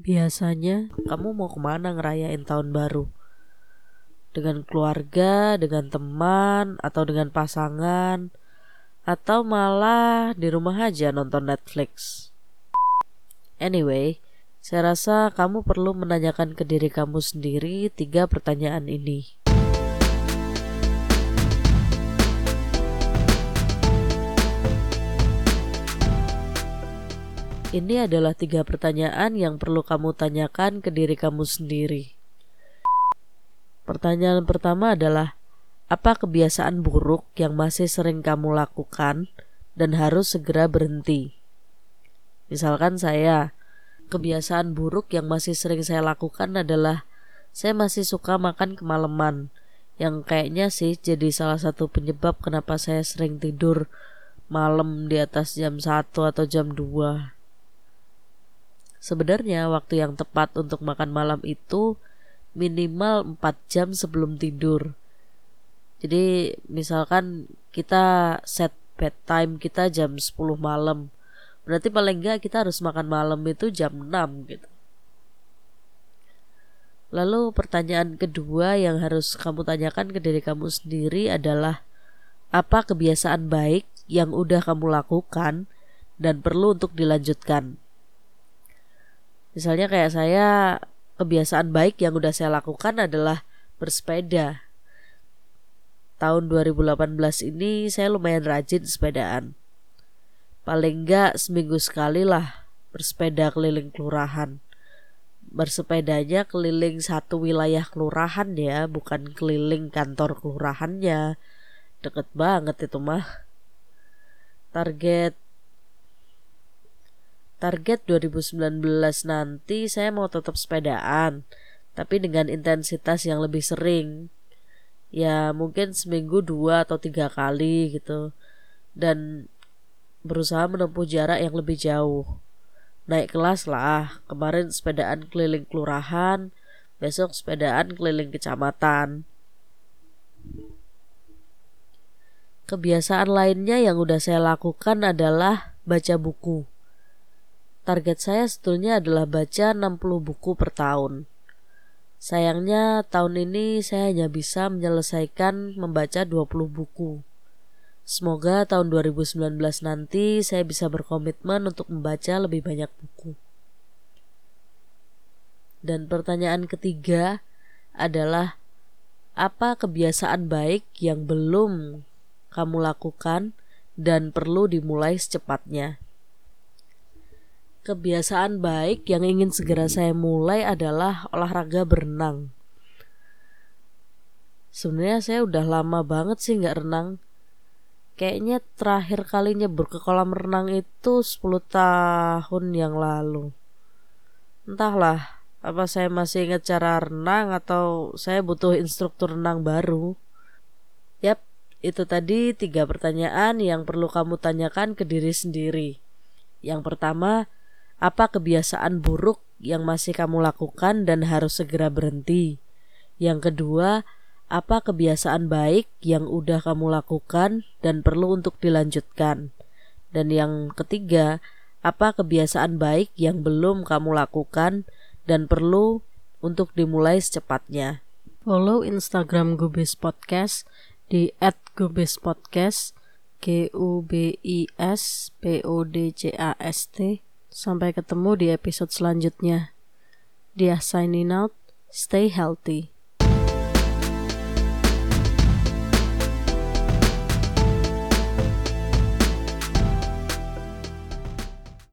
Biasanya kamu mau ke mana ngerayain tahun baru? Dengan keluarga, dengan teman, atau dengan pasangan, atau malah di rumah aja nonton Netflix. Anyway, saya rasa kamu perlu menanyakan ke diri kamu sendiri tiga pertanyaan ini. Ini adalah tiga pertanyaan yang perlu kamu tanyakan ke diri kamu sendiri. Pertanyaan pertama adalah, apa kebiasaan buruk yang masih sering kamu lakukan dan harus segera berhenti? Misalkan saya, kebiasaan buruk yang masih sering saya lakukan adalah saya masih suka makan kemalaman, yang kayaknya sih jadi salah satu penyebab kenapa saya sering tidur malam di atas jam 1 atau jam 2. Sebenarnya waktu yang tepat untuk makan malam itu minimal 4 jam sebelum tidur. Jadi misalkan kita set bedtime kita jam 10 malam. Berarti paling enggak kita harus makan malam itu jam 6 gitu. Lalu pertanyaan kedua yang harus kamu tanyakan ke diri kamu sendiri adalah apa kebiasaan baik yang udah kamu lakukan dan perlu untuk dilanjutkan. Misalnya kayak saya kebiasaan baik yang udah saya lakukan adalah bersepeda. Tahun 2018 ini saya lumayan rajin sepedaan. Paling enggak seminggu sekali lah bersepeda keliling kelurahan. Bersepedanya keliling satu wilayah kelurahan ya, bukan keliling kantor kelurahannya. Deket banget itu mah. Target target 2019 nanti saya mau tetap sepedaan tapi dengan intensitas yang lebih sering. Ya mungkin seminggu dua atau tiga kali gitu. Dan berusaha menempuh jarak yang lebih jauh. Naik kelas lah. Kemarin sepedaan keliling kelurahan besok sepedaan keliling kecamatan. Kebiasaan lainnya yang udah saya lakukan adalah baca buku Target saya sebetulnya adalah baca 60 buku per tahun. Sayangnya tahun ini saya hanya bisa menyelesaikan membaca 20 buku. Semoga tahun 2019 nanti saya bisa berkomitmen untuk membaca lebih banyak buku. Dan pertanyaan ketiga adalah apa kebiasaan baik yang belum kamu lakukan dan perlu dimulai secepatnya? Kebiasaan baik yang ingin segera saya mulai adalah olahraga berenang. Sebenarnya saya udah lama banget sih nggak renang. Kayaknya terakhir kali nyebur ke kolam renang itu 10 tahun yang lalu. Entahlah, apa saya masih ingat cara renang atau saya butuh instruktur renang baru. Yap, itu tadi tiga pertanyaan yang perlu kamu tanyakan ke diri sendiri. Yang pertama, apa kebiasaan buruk yang masih kamu lakukan dan harus segera berhenti? Yang kedua, apa kebiasaan baik yang udah kamu lakukan dan perlu untuk dilanjutkan? Dan yang ketiga, apa kebiasaan baik yang belum kamu lakukan dan perlu untuk dimulai secepatnya? Follow Instagram Gubis Podcast di @gubispodcast G U B I S P O D C A S T Sampai ketemu di episode selanjutnya. Dia signing out. Stay healthy.